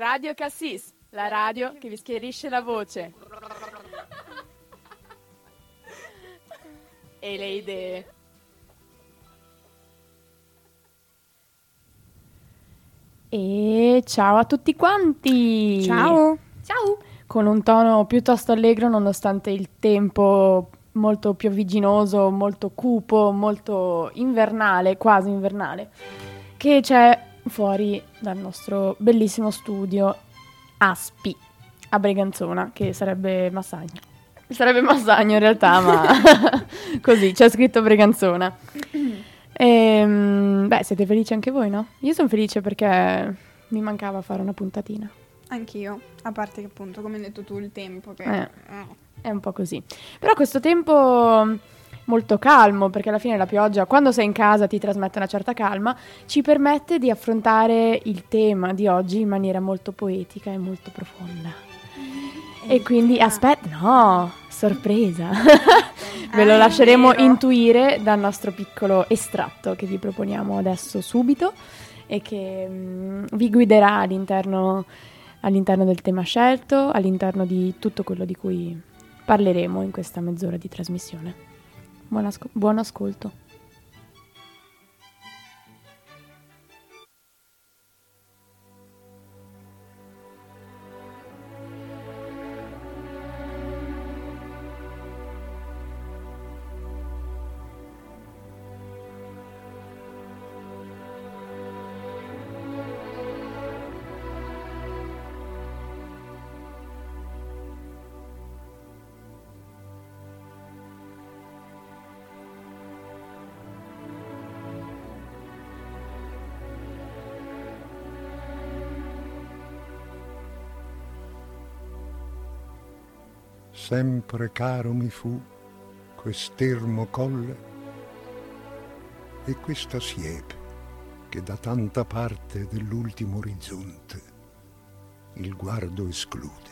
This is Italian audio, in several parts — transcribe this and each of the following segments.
Radio Cassis, la radio che vi schierisce la voce. E le idee. E ciao a tutti quanti! Ciao! Ciao! Con un tono piuttosto allegro nonostante il tempo molto piovigginoso, molto cupo, molto invernale, quasi invernale, che c'è fuori dal nostro bellissimo studio Aspi a Breganzona, che sarebbe Massagno. Sarebbe Massagno in realtà, ma così, c'è scritto Breganzona. E, beh, siete felici anche voi, no? Io sono felice perché mi mancava fare una puntatina. Anch'io, a parte che appunto, come hai detto tu, il tempo che... Eh, è un po' così. Però questo tempo molto calmo, perché alla fine la pioggia, quando sei in casa, ti trasmette una certa calma, ci permette di affrontare il tema di oggi in maniera molto poetica e molto profonda. E, e quindi, aspetta, no, sorpresa. Ve lo ah, lasceremo intuire dal nostro piccolo estratto che vi proponiamo adesso subito e che mh, vi guiderà all'interno, all'interno del tema scelto, all'interno di tutto quello di cui parleremo in questa mezz'ora di trasmissione. Buon, asco- buon ascolto. Sempre caro mi fu quest'ermo colle e questa siepe che da tanta parte dell'ultimo orizzonte il guardo esclude.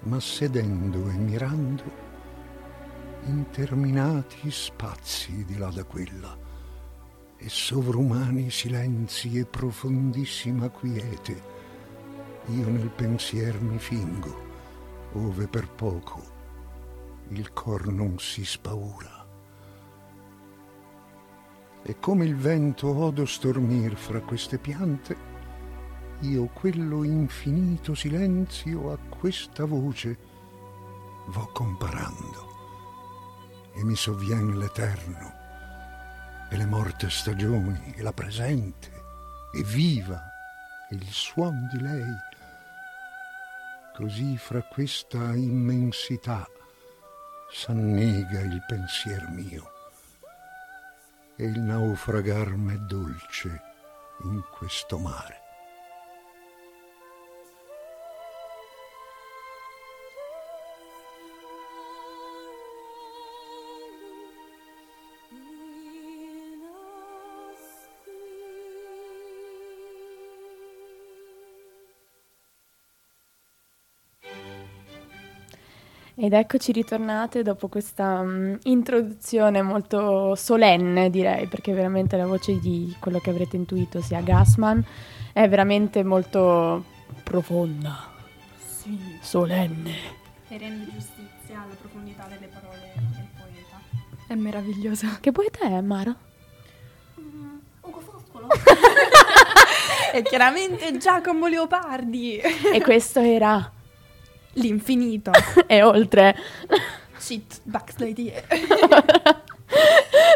Ma sedendo e mirando interminati spazi di là da quella e sovrumani silenzi e profondissima quiete, io nel pensier mi fingo ove per poco il cor non si spaura. E come il vento odo stormir fra queste piante, io quello infinito silenzio a questa voce vo comparando e mi sovvien l'eterno e le morte stagioni e la presente e viva e il suon di lei Così fra questa immensità s'annega il pensier mio e il naufragar m'è dolce in questo mare. Ed eccoci ritornate dopo questa um, introduzione molto solenne, direi, perché veramente la voce di quello che avrete intuito sia Gassman è veramente molto profonda, sì. solenne. E rende giustizia alla profondità delle parole del poeta. È meraviglioso. Che poeta è, Mara? Mm, Ugo Foscolo. e chiaramente Giacomo Leopardi. e questo era L'infinito. e oltre. Shit, backslide.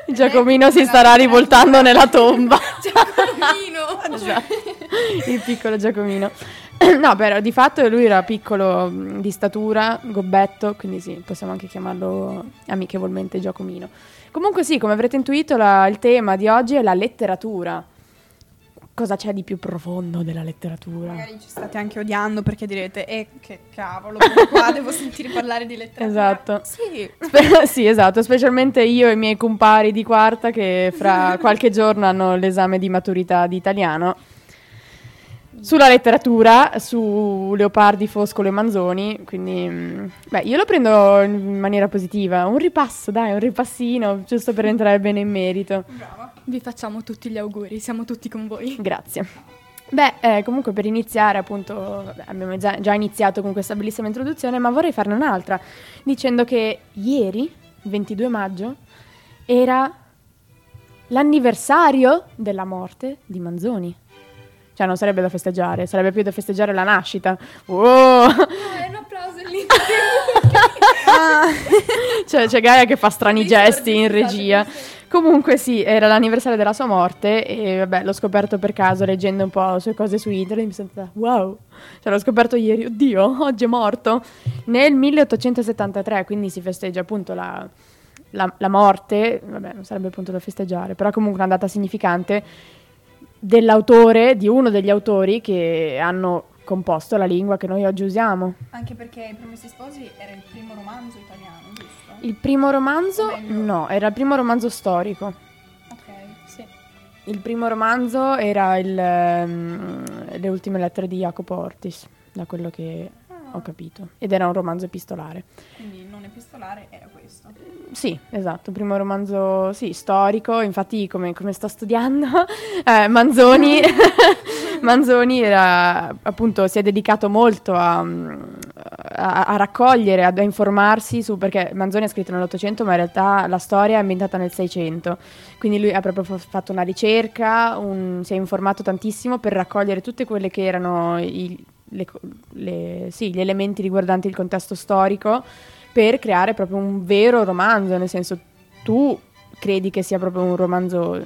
Giacomino si starà rivoltando nella tomba. Giacomino! esatto. Il piccolo Giacomino. No, però di fatto lui era piccolo di statura, gobbetto, quindi sì, possiamo anche chiamarlo amichevolmente Giacomino. Comunque sì, come avrete intuito, la, il tema di oggi è la letteratura cosa c'è di più profondo della letteratura. Magari ci state anche odiando perché direte, eh che cavolo, qua devo sentire parlare di letteratura. Esatto. Sì. Spe- sì, esatto, specialmente io e i miei compari di quarta che fra qualche giorno hanno l'esame di maturità di italiano. Sulla letteratura, su Leopardi, Foscolo e Manzoni, quindi mm, beh, io lo prendo in maniera positiva, un ripasso, dai, un ripassino, giusto per entrare bene in merito. Brava. Vi facciamo tutti gli auguri, siamo tutti con voi. Grazie. Beh, eh, comunque per iniziare, appunto, vabbè, abbiamo già, già iniziato con questa bellissima introduzione, ma vorrei farne un'altra, dicendo che ieri, il 22 maggio, era l'anniversario della morte di Manzoni. Cioè, non sarebbe da festeggiare, sarebbe più da festeggiare la nascita. Wow! è un applauso lì. cioè, c'è Gaia che fa strani gesti in regia. Comunque sì, era l'anniversario della sua morte e vabbè, l'ho scoperto per caso leggendo un po' le sue cose su internet, mi sono stata wow, cioè l'ho scoperto ieri, oddio, oggi è morto. Nel 1873, quindi si festeggia appunto la, la, la morte, vabbè, non sarebbe appunto da festeggiare, però comunque una data significante dell'autore, di uno degli autori che hanno composto la lingua che noi oggi usiamo. Anche perché I Promessi Sposi era il primo romanzo italiano, giusto? Il primo romanzo? Meglio- No, era il primo romanzo storico. Ok, sì. Il primo romanzo era il, ehm, Le ultime lettere di Jacopo Ortis, da quello che Ah, ho capito. Ed era un romanzo epistolare. Quindi non epistolare era questo. Sì, esatto, primo romanzo, sì, storico, infatti come, come sto studiando, eh, Manzoni, Manzoni era, appunto, si è dedicato molto a, a- a raccogliere, ad- a informarsi su, perché Manzoni ha scritto nell'Ottocento, ma in realtà la storia è ambientata nel Seicento, quindi lui ha proprio fa- fatto una ricerca, un- si è informato tantissimo per raccogliere tutte quelle che erano i- le le- sì, gli elementi riguardanti il contesto storico per creare proprio un vero romanzo, nel senso tu credi che sia proprio un romanzo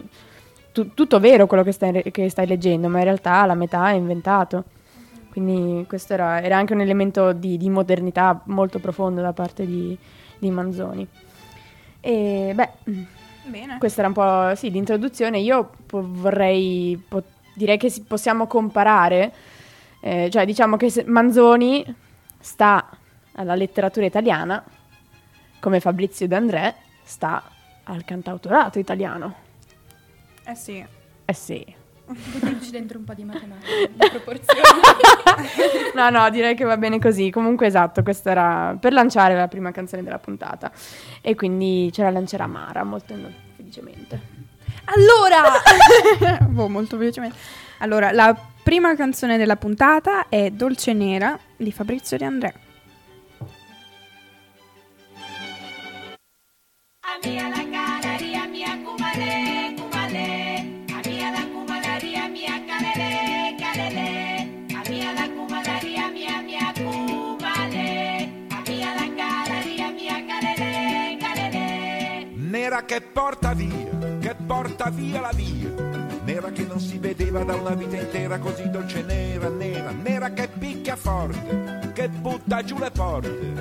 tu- tutto vero quello che stai, che stai leggendo, ma in realtà la metà è inventato. Quindi questo era, era anche un elemento di, di modernità molto profondo da parte di, di Manzoni. E beh, Bene. questa era un po' sì, l'introduzione. Io po- vorrei, po- direi che si- possiamo comparare, eh, cioè diciamo che Manzoni sta alla letteratura italiana come Fabrizio D'André sta al cantautorato italiano. Eh sì. Eh sì. Buttiamoci dentro un po' di matematica, di proporzioni. No, no, direi che va bene così. Comunque esatto, questa era per lanciare la prima canzone della puntata. E quindi ce la lancerà Mara molto felicemente. Allora, boh, molto velocemente. Allora, la prima canzone della puntata è Dolce Nera di Fabrizio De André. Che porta via, che porta via la via. Nera che non si vedeva da una vita intera così dolce nera, nera, nera che picchia forte, che butta giù le porte.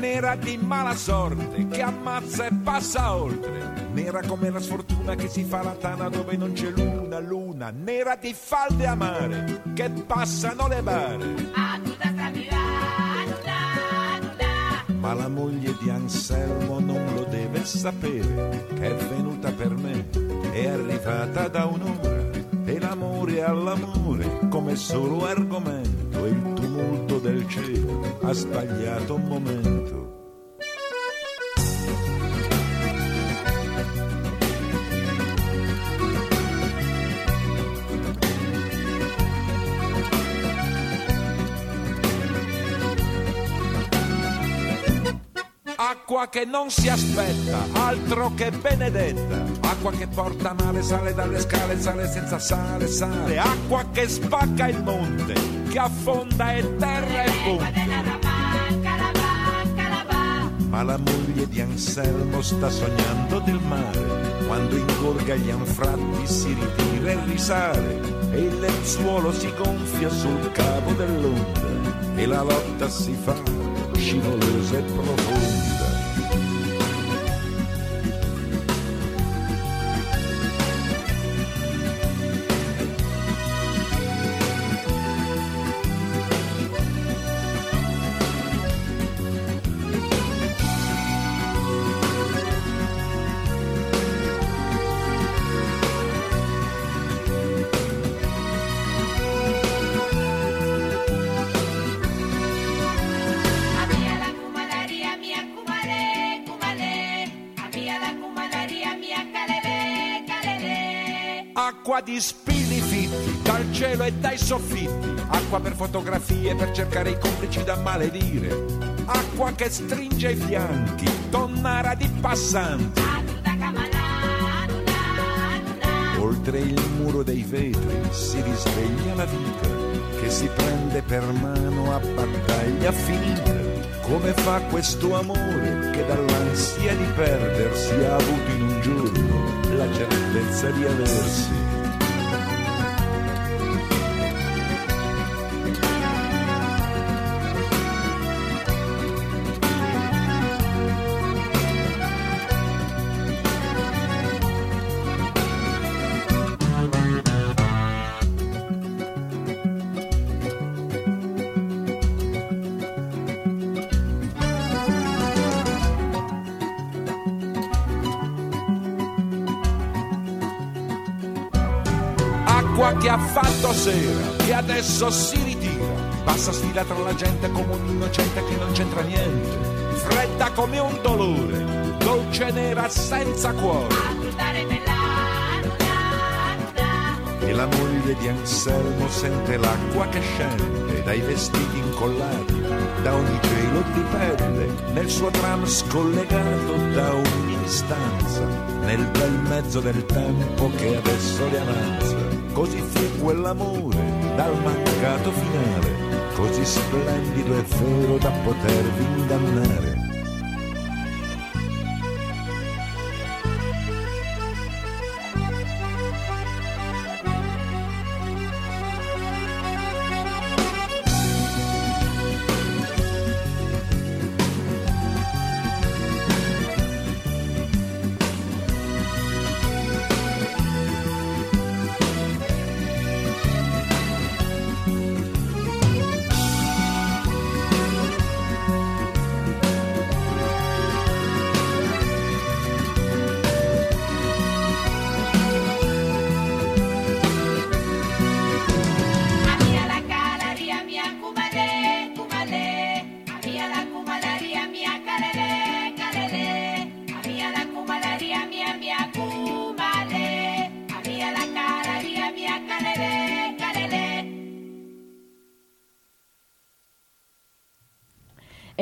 Nera di mala sorte, che ammazza e passa oltre. Nera come la sfortuna che si fa la tana dove non c'è luna, luna. Nera di falde amare, che passano le bare. Ma la moglie di Anselmo non lo deve sapere che è venuta per me, è arrivata da un'ora e l'amore all'amore come solo argomento il tumulto del cielo ha sbagliato un momento. Acqua che non si aspetta, altro che benedetta. Acqua che porta male, sale dalle scale, sale senza sale, sale. Acqua che spacca il monte, che affonda e terra e calabà. Ma la moglie di Anselmo sta sognando del mare, quando ingorga gli anfratti si ritira e risale, e il lenzuolo si gonfia sul cavo dell'onda, e la lotta si fa scivolosa e profonda. Acqua di spilli fitti dal cielo e dai soffitti, acqua per fotografie per cercare i complici da maledire, acqua che stringe i fianchi, tonnara di passanti. Oltre il muro dei vetri si risveglia la vita che si prende per mano a battaglia finita. Come fa questo amore che dall'ansia di perdersi ha avuto in un giorno la certezza di aversi? Che ha fatto sera, che adesso si ritira, passa sfila tra la gente come un innocente che non c'entra niente, fredda come un dolore, dolce nera senza cuore. E la moglie di Anselmo sente l'acqua che scende dai vestiti incollati, da ogni gelo di pelle, nel suo tram scollegato da ogni distanza, nel bel mezzo del tempo che adesso le avanza. Così quell'amore dal mancato finale, così splendido e vero da potervi ingannare.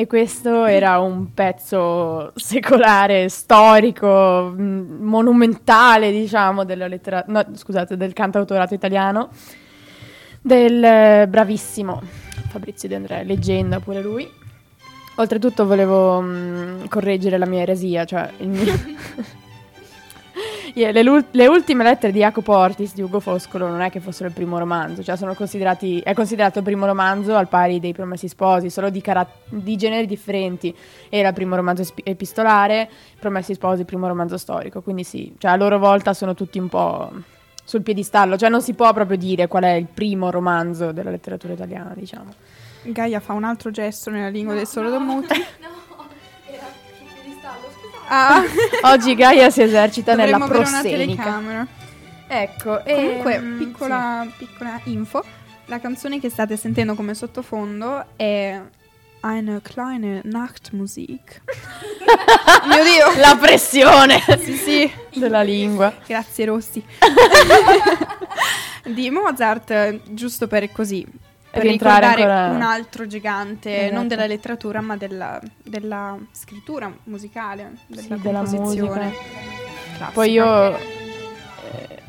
Questo era un pezzo secolare, storico, mh, monumentale, diciamo, lettera- no, scusate, del cantautorato italiano, del eh, bravissimo Fabrizio De André, leggenda pure lui. Oltretutto volevo mh, correggere la mia eresia, cioè il mio- le, le ultime lettere di Jacopo Ortis di Ugo Foscolo non è che fossero il primo romanzo, cioè sono considerati, è considerato il primo romanzo al pari dei Promessi Sposi, solo di, cara- di generi differenti. Era il primo romanzo espi- epistolare, Promessi Sposi il primo romanzo storico, quindi sì, cioè a loro volta sono tutti un po' sul piedistallo, cioè non si può proprio dire qual è il primo romanzo della letteratura italiana, diciamo. Gaia fa un altro gesto nella lingua. No, era sul piedistallo, scusate. Ah, Oggi Gaia si esercita nella dovremmo prossenica. telecamera. Ecco, Comunque, ehm, piccola, piccola info. La canzone che state sentendo come sottofondo è Eine kleine Nachtmusik. Mio Dio! sì. la pressione Sì, sì. della lingua. Grazie Rossi. di Mozart, giusto per così. Per Rientrare ricordare ancora- un altro gigante, Esatto. non della letteratura, ma della, della scrittura musicale, della Sì, della composizione. musica. classica. Poi io... eh,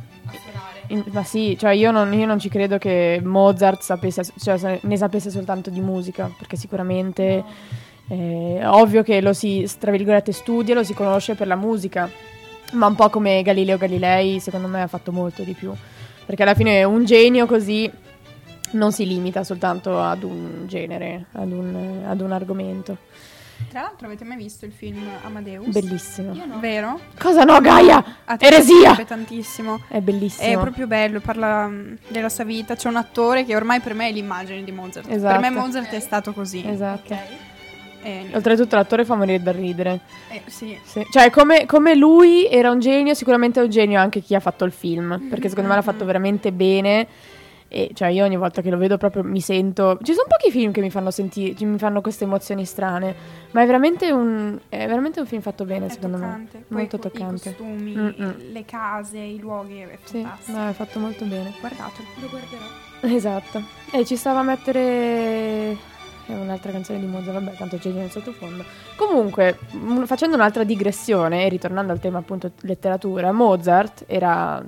in- ma sì, cioè io non, io non ci credo che Mozart sapesse, cioè, ne sapesse soltanto di musica, perché sicuramente eh, è ovvio che lo si, tra virgolette, studia, lo si conosce per la musica, ma un po' come Galileo Galilei, secondo me ha fatto molto di più, perché alla fine un genio così non si limita soltanto ad un genere, ad un, ad un argomento. Tra l'altro avete mai visto il film Amadeus? Bellissimo. Io no. Vero? Cosa no, Gaia? A Eresia! piacerebbe tantissimo. È bellissimo. È proprio bello, parla mm, della sua vita. C'è un attore che ormai per me è l'immagine di Mozart. Esatto. Per me Mozart è stato così. Esatto. E niente. Oltretutto l'attore fa morire da ridere. Eh, sì. Sì. Cioè, come, come lui era un genio, sicuramente è un genio anche chi ha fatto il film. Perché secondo me l'ha fatto veramente bene. E cioè io ogni volta che lo vedo proprio mi sento... Ci sono pochi film che mi fanno sentire, mi fanno queste emozioni strane, ma è veramente un, è veramente un film fatto bene È secondo toccante. me. Poi Molto toccante. I costumi, Mm-mm. le case, i luoghi, è Sì, fantastico. no, è fatto molto bene. Guardatelo. Lo guarderò. Esatto. E ci stava a mettere è un'altra canzone di Mozart, vabbè, tanto c'è nel sottofondo. Comunque, facendo un'altra digressione e ritornando al tema appunto letteratura, Mozart era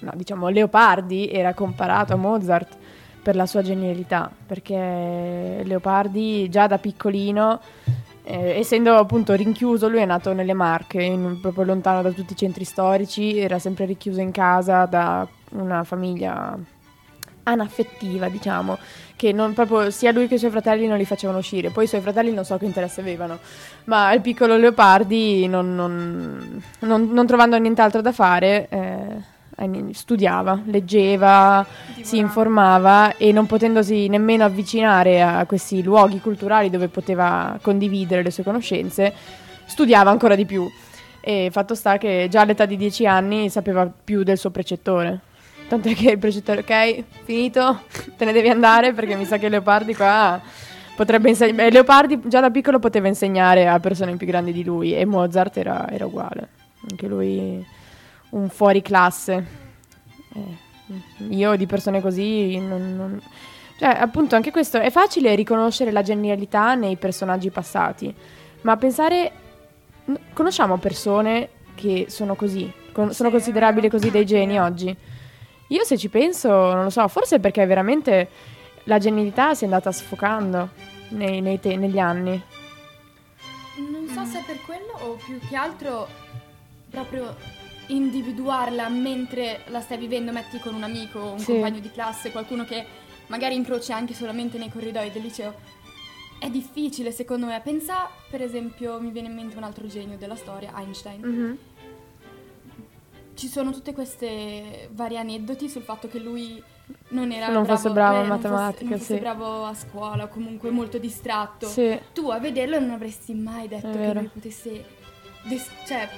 no, diciamo Leopardi era comparato a Mozart per la sua genialità, perché Leopardi già da piccolino eh, essendo appunto rinchiuso, lui è nato nelle Marche, in- proprio lontano da tutti i centri storici, era sempre richiuso in casa da una famiglia anaffettiva, diciamo, che non proprio sia lui che i suoi fratelli non li facevano uscire. Poi i suoi fratelli non so che interesse avevano, ma il piccolo Leopardi, non- non- non trovando nient'altro da fare, eh, studiava, leggeva, si informava e non potendosi nemmeno avvicinare a questi luoghi culturali dove poteva condividere le sue conoscenze, studiava ancora di più. E fatto sta che già all'età di 10 anni sapeva più del suo precettore. Tant'è che il precettore, ok, finito, te ne devi andare perché mi sa che Leopardi qua potrebbe insegnare. Leopardi già da piccolo poteva insegnare a persone più grandi di lui e Mozart era, era uguale. Anche lui un fuori classe. Eh, io di persone così non, non- Cioè, appunto, anche questo è facile riconoscere la genialità nei personaggi passati, ma pensare... Conosciamo persone che sono così, con- sono considerabili così dei geni oggi. Io se ci penso, non lo so, forse perché veramente la genialità si è andata sfocando nei- nei te- negli anni. Non so se è per quello o più che altro proprio individuarla mentre la stai vivendo, metti con un amico, un Sì. compagno di classe, qualcuno che magari incroci anche solamente nei corridoi del liceo. È difficile secondo me. Pensa, per esempio, mi viene in mente un altro genio della storia, Einstein. Ci sono tutte queste vari aneddoti sul fatto che lui non era Non bravo, fosse bravo in non fosse- matematica, non fosse sì. bravo a scuola o comunque molto distratto Sì, tu a vederlo non avresti mai detto che lui potesse des- cioè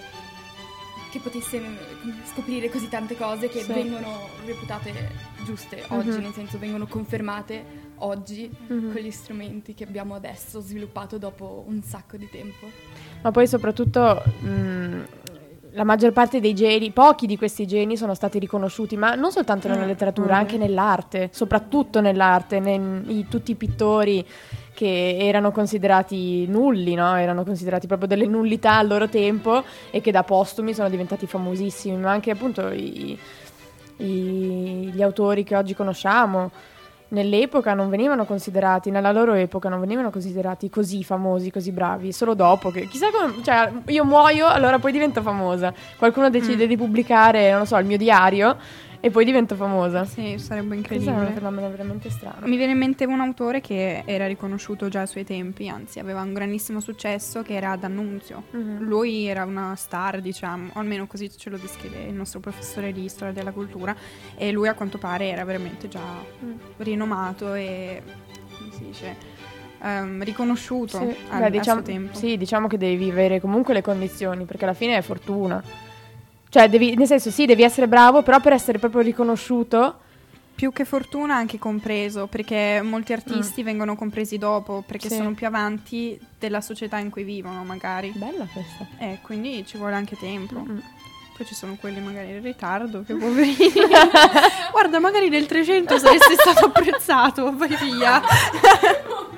che potesse mm, scoprire così tante cose che Sì. vengono reputate giuste oggi, Mhm. nel senso vengono confermate oggi Mhm. con gli strumenti che abbiamo adesso sviluppato dopo un sacco di tempo. ma poi soprattutto mh, la maggior parte dei geni, pochi di questi geni sono stati riconosciuti, ma non soltanto nella Mm, letteratura, mm. anche nell'arte, soprattutto nell'arte, nei- tutti i pittori che erano considerati nulli, no? erano considerati proprio delle nullità al loro tempo e che da postumi sono diventati famosissimi, ma anche appunto i- i- gli autori che oggi conosciamo nell'epoca non venivano considerati, nella loro epoca non venivano considerati così famosi, così bravi, solo dopo che chissà come, cioè io muoio, allora poi divento famosa. Qualcuno decide Mm. di pubblicare, non lo so, il mio diario e poi divento famosa. Sì, sarebbe Questo è un incredibile. fenomeno veramente strano. Mi viene in mente un autore che era riconosciuto già ai suoi tempi, anzi aveva un grandissimo successo che era D'Annunzio. Mhm. Lui era una star, diciamo, o almeno così ce lo descrive il nostro professore di storia della cultura e lui a quanto pare era veramente già Mm. rinomato e come si dice ehm, riconosciuto Sì. al, Beh, al diciamo, suo tempo. sì, diciamo che devi avere comunque le condizioni, perché alla fine è fortuna. Cioè, devi, nel senso, sì, devi essere bravo, però per essere proprio riconosciuto, Più che fortuna anche compreso, perché molti artisti vengono compresi dopo, perché Mm. Sì. sono più avanti della società in cui vivono magari. bella questa. E quindi ci vuole anche tempo. Mm. Poi ci sono quelli magari in ritardo, che poverini. Guarda, magari nel 300 saresti stato apprezzato, vai via.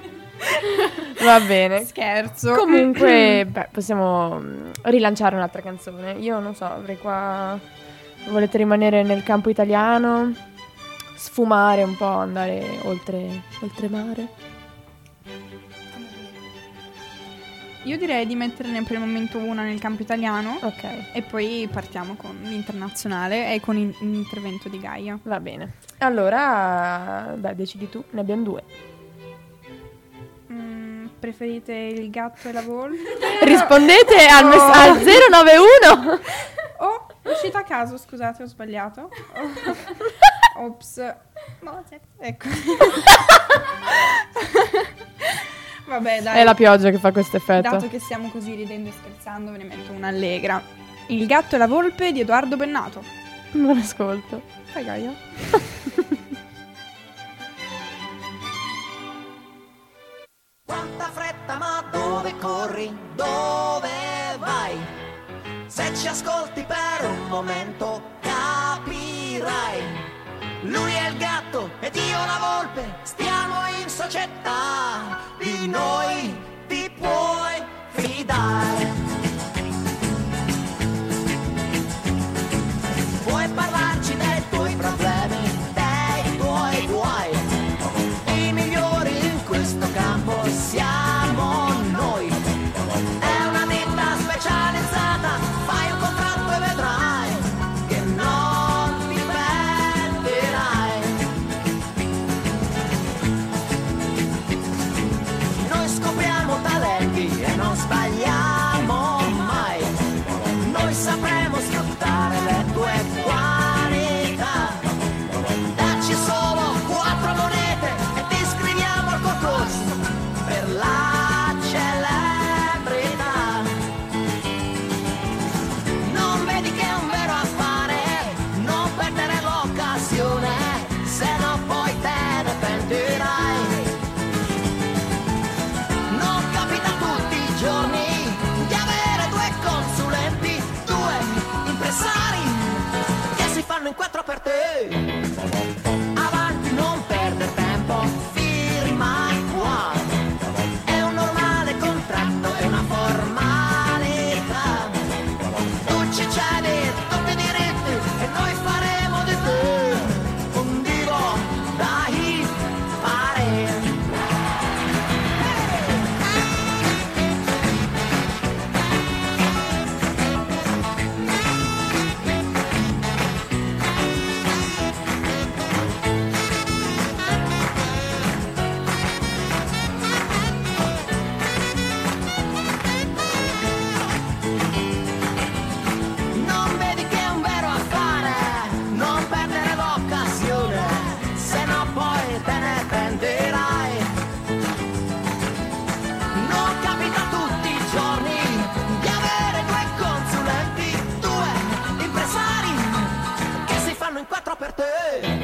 Va bene. Scherzo. Comunque, beh, possiamo mm, rilanciare un'altra canzone. Io non so, avrei qua. Volete rimanere nel campo italiano? Sfumare un po', andare oltre, oltre mare? Io direi di metterne per il momento una nel campo italiano Ok, e poi partiamo con l'internazionale e con l'intervento di Gaia. va bene. Allora, beh, decidi tu, ne abbiamo due. Preferite il gatto e la volpe? Rispondete al, mess- al 091! Oh, uscita a caso, scusate, ho sbagliato. Oh. Ops. Ecco. Vabbè, dai. È la pioggia che fa questo effetto. Dato che stiamo così ridendo e scherzando, ve ne metto una allegra. Il gatto e la volpe di Edoardo Bennato. Buon ascolto. Fai Gaia. Quanta fretta, ma dove corri? Dove vai? Se ci ascolti per un momento capirai. Lui è il gatto ed io la volpe, stiamo in società, di noi ti puoi fidare. Fanno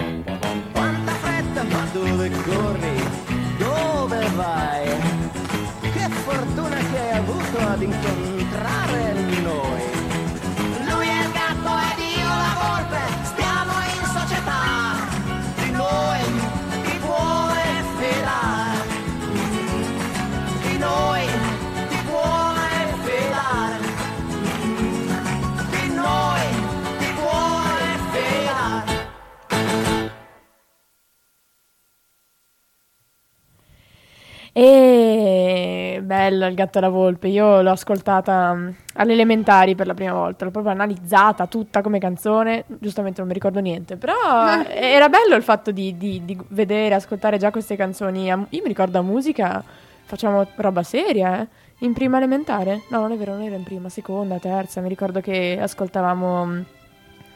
E bello il gatto e la volpe. Io l'ho ascoltata mm, alle elementari per la prima volta, l'ho proprio analizzata tutta come canzone. Giustamente non mi ricordo niente, però era bello il fatto di, di- di vedere, ascoltare già queste canzoni. Io mi ricordo a musica, facciamo roba seria, eh. In prima elementare? No, non è vero, non era in prima, seconda, terza. Mi ricordo che ascoltavamo mm,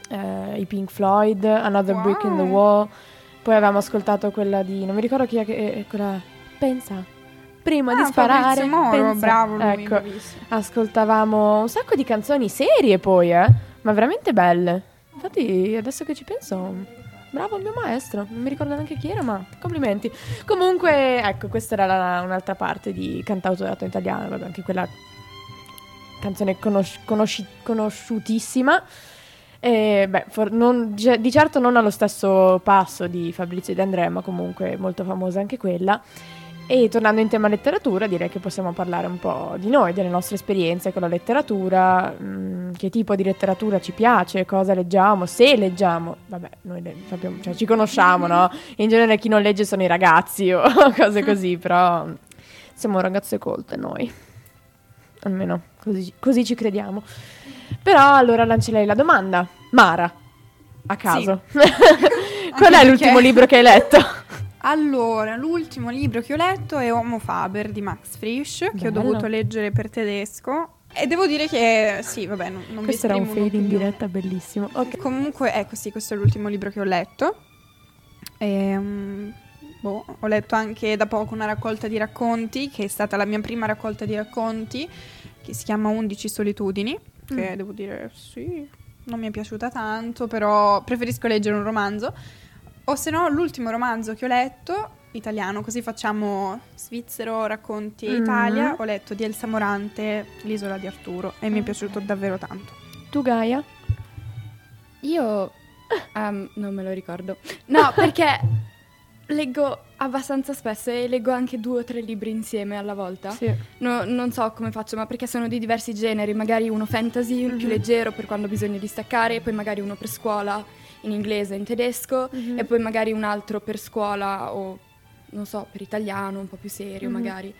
eh, i Pink Floyd, Another Brick in the Wow. Wall. Poi avevamo ascoltato quella di. Non mi ricordo chi è eh, quella. Pensa. Prima Ah, di sparare. Moro, pensa. bravo lui, Ecco, ascoltavamo un sacco di canzoni serie poi, eh. Ma veramente belle. Infatti, adesso che ci penso. Bravo il mio maestro, non mi ricordo neanche chi era, ma complimenti. Comunque, ecco, questa era la- un'altra parte di cantautorato italiano, vabbè, anche quella canzone conosci- conosci- conosciutissima. E, beh, for- non- di certo non allo stesso passo di Fabrizio De André, ma comunque molto famosa anche quella. E tornando in tema letteratura, direi che possiamo parlare un po' di noi, delle nostre esperienze con la letteratura, mm, che tipo di letteratura ci piace, cosa leggiamo, se leggiamo. Vabbè, noi le- sappiamo, cioè, ci conosciamo, no? In genere chi non legge sono i ragazzi o cose così, però siamo ragazze colte noi. Almeno così, così ci crediamo. Però allora lancerei la domanda. Mara, a caso. Qual è l'ultimo libro che hai letto? Allora, l'ultimo libro che ho letto è Homo Faber di Max Frisch, che ho dovuto leggere per tedesco. E devo dire che sì, vabbè, non, non Questo era un fade in diretta bellissimo. Ok. Comunque, ecco sì, questo è l'ultimo libro che ho letto. Ehm, boh, ho letto anche da poco una raccolta di racconti, che è stata la mia prima raccolta di racconti, che si chiama 11 solitudini, che Mm. devo dire sì, non mi è piaciuta tanto, però preferisco leggere un romanzo. O se no, l'ultimo romanzo che ho letto italiano, così facciamo svizzero, racconti Mhm. Italia. Ho letto di Elsa Morante, L'isola di Arturo e mi è piaciuto davvero tanto. Tu Gaia? Io ehm, non me lo ricordo. No, perché leggo abbastanza spesso e leggo anche due o tre libri insieme alla volta. Sì. No- non so come faccio, ma perché sono di diversi generi, magari uno fantasy più leggero per quando ho bisogno di staccare, poi magari uno per scuola in inglese e in tedesco e poi magari un altro per scuola o non so, per italiano, un po' più serio magari.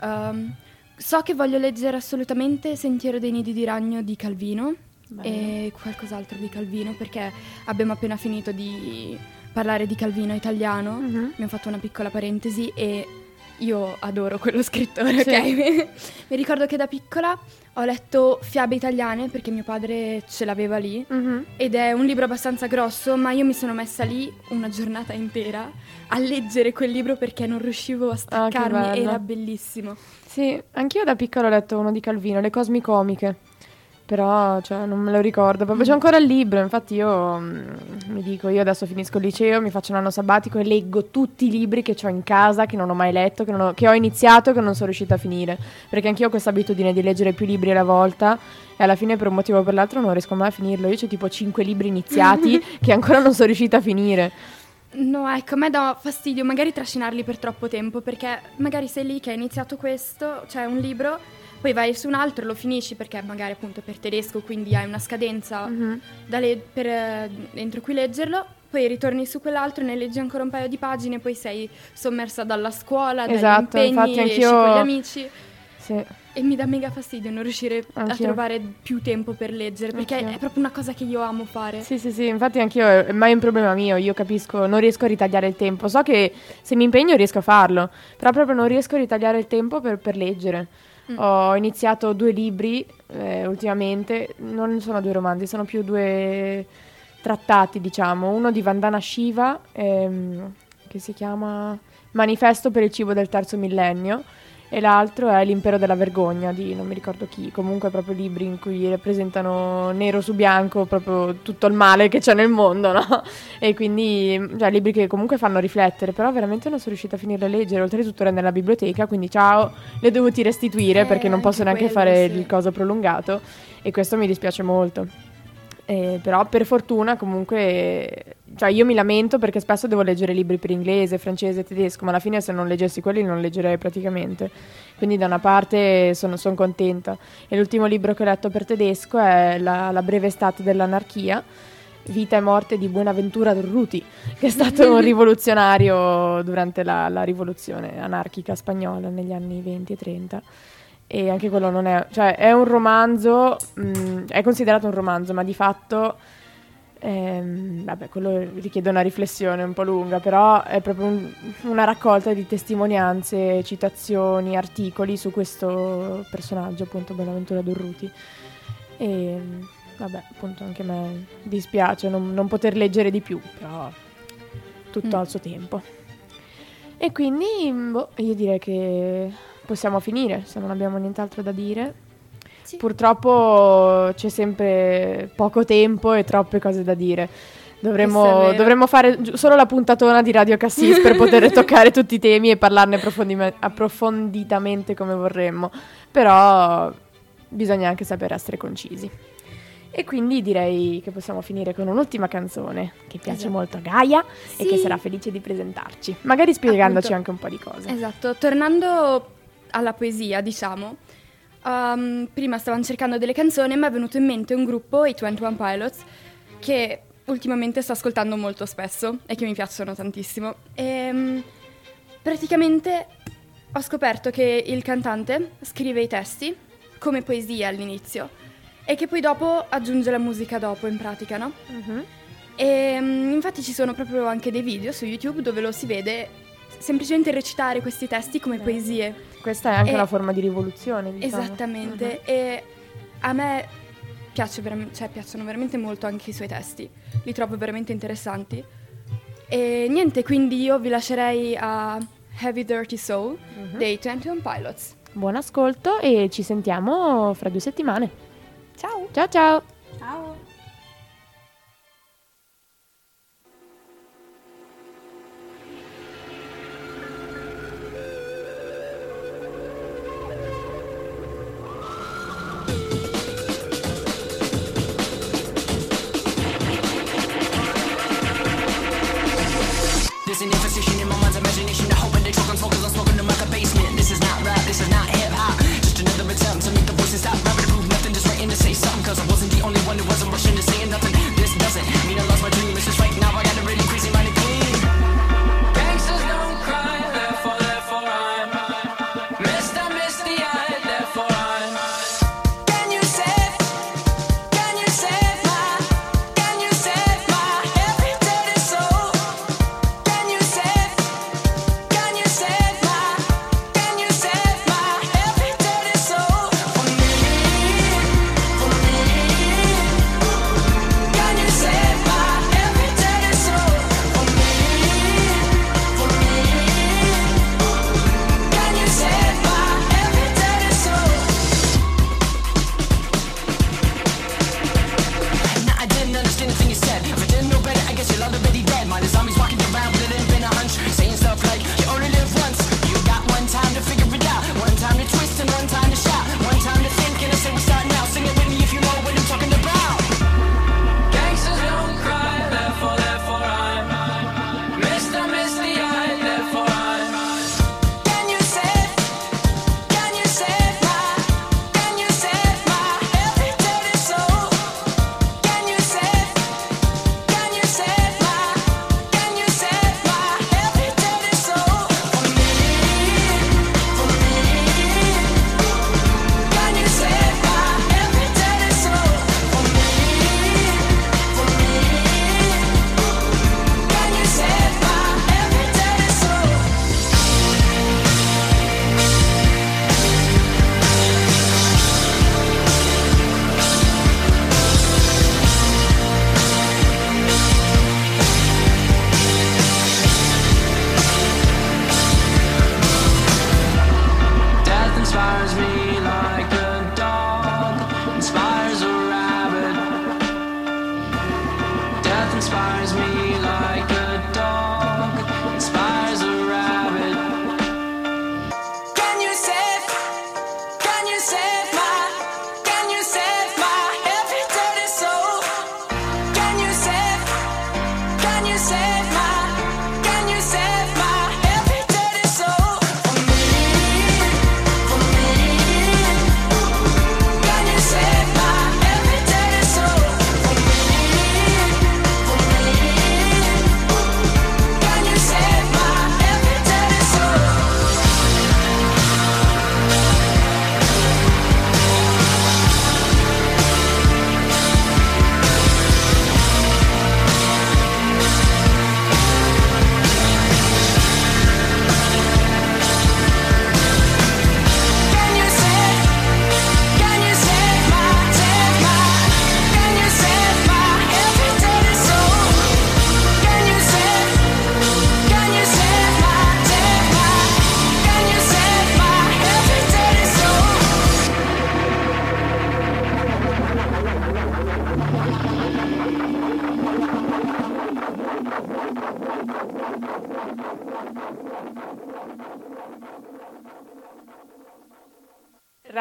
Um, so che voglio leggere assolutamente Sentiero dei nidi di ragno di Calvino e qualcos'altro di Calvino perché abbiamo appena finito di parlare di Calvino italiano, Mhm. abbiamo fatto una piccola parentesi e io adoro quello scrittore, Sì. ok? Mi ricordo che da piccola ho letto fiabe italiane perché mio padre ce l'aveva lì Mhm. ed è un libro abbastanza grosso, ma io mi sono messa lì una giornata intera a leggere quel libro perché non riuscivo a staccarmi, Ah, era bellissimo. Sì, anch'io da piccola ho letto uno di Calvino, Le Cosmicomiche. Però, cioè, non me lo ricordo. Proprio c'è ancora il libro. Infatti, io mm, mi dico, io adesso finisco il liceo, mi faccio un anno sabbatico e leggo tutti i libri che ho in casa, che non ho mai letto, che, non ho, che ho iniziato e che non sono riuscita a finire. Perché anch'io ho questa abitudine di leggere più libri alla volta. E alla fine, per un motivo o per l'altro, non riesco mai a finirlo. Io ho tipo cinque libri iniziati che ancora non sono riuscita a finire. No, ecco, a me dà fastidio magari trascinarli per troppo tempo perché magari sei lì che hai iniziato questo, cioè un libro, poi vai su un altro e lo finisci perché magari appunto per tedesco, quindi hai una scadenza da le- per, eh, entro cui leggerlo, poi ritorni su quell'altro, ne leggi ancora un paio di pagine, poi sei sommersa dalla scuola, Esatto, dagli impegni, esci anch'io- con gli amici Sì. e mi dà mega fastidio non riuscire a Anch'io. trovare più tempo per leggere perché Anch'io. è proprio una cosa che io amo fare. Sì, sì, sì, infatti anch'io è mai un problema mio, io capisco, non riesco a ritagliare il tempo, so che se mi impegno riesco a farlo, però proprio non riesco a ritagliare il tempo per, per leggere. Mm. Ho iniziato due libri eh, ultimamente, non sono due romanzi, sono più due trattati, diciamo, uno di Vandana Shiva, ehm, che si chiama Manifesto per il cibo del terzo millennio, e l'altro è L'impero della vergogna di non mi ricordo chi, comunque proprio libri in cui rappresentano nero su bianco proprio tutto il male che c'è nel mondo, no? E quindi, cioè, libri che comunque fanno riflettere, però veramente non sono riuscita a finirli a leggere, oltretutto era nella biblioteca, quindi ciao, le ho dovuti restituire Eh, perché non posso anche neanche quello, fare sì. il coso prolungato e questo mi dispiace molto. Eh, però per fortuna comunque, cioè io mi lamento perché spesso devo leggere libri per inglese, francese, tedesco, ma alla fine se non leggessi quelli non leggerei praticamente. Quindi da una parte sono, son contenta. E l'ultimo libro che ho letto per tedesco è La, La breve estate dell'anarchia, Vita e morte di Buenaventura Durruti, che è stato un rivoluzionario durante la, la rivoluzione anarchica spagnola negli anni 20 e 30. E anche quello non è, cioè è un romanzo, mh, è considerato un romanzo, ma di fatto, ehm, vabbè, quello richiede una riflessione un po' lunga, però è proprio un- una raccolta di testimonianze, citazioni, articoli su questo personaggio, appunto, Bonaventura Durruti. E vabbè, appunto, anche a me dispiace non, non poter leggere di più, però tutto Mm. al suo tempo. E quindi, boh, io direi che possiamo finire, se non abbiamo nient'altro da dire. Sì. Purtroppo c'è sempre poco tempo e troppe cose da dire. Dovremmo, dovremmo fare solo la puntatona di Radio Cassis per poter toccare tutti i temi e parlarne approfondime- approfonditamente come vorremmo. Però bisogna anche sapere essere concisi. E quindi direi che possiamo finire con un'ultima canzone che piace Esatto. molto a Gaia e che Sì. sarà felice di presentarci. Magari spiegandoci Appunto. anche un po' di cose. Esatto, tornando alla poesia, diciamo, um, prima stavamo cercando delle canzoni e mi è venuto in mente un gruppo, i 21 Pilots, che ultimamente sto ascoltando molto spesso e che mi piacciono tantissimo. E, um, praticamente ho scoperto che il cantante scrive i testi come poesia all'inizio e che poi dopo aggiunge la musica dopo in pratica, no? Mhm. E mm, infatti ci sono proprio anche dei video su YouTube dove lo si vede semplicemente recitare questi testi come Beh. poesie. Questa è anche E- una forma di rivoluzione, diciamo. Esattamente. E a me piace veram- cioè, piacciono veramente molto anche i suoi testi. Li trovo veramente interessanti. E niente, quindi io vi lascerei a Heavy Dirty Soul Mhm. dei 21 Pilots. Buon ascolto e ci sentiamo fra due settimane. Ciao! Ciao ciao! Ciao.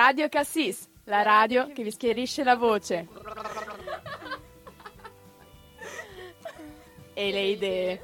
Radio Cassis, la radio che vi schierisce la voce. e le idee.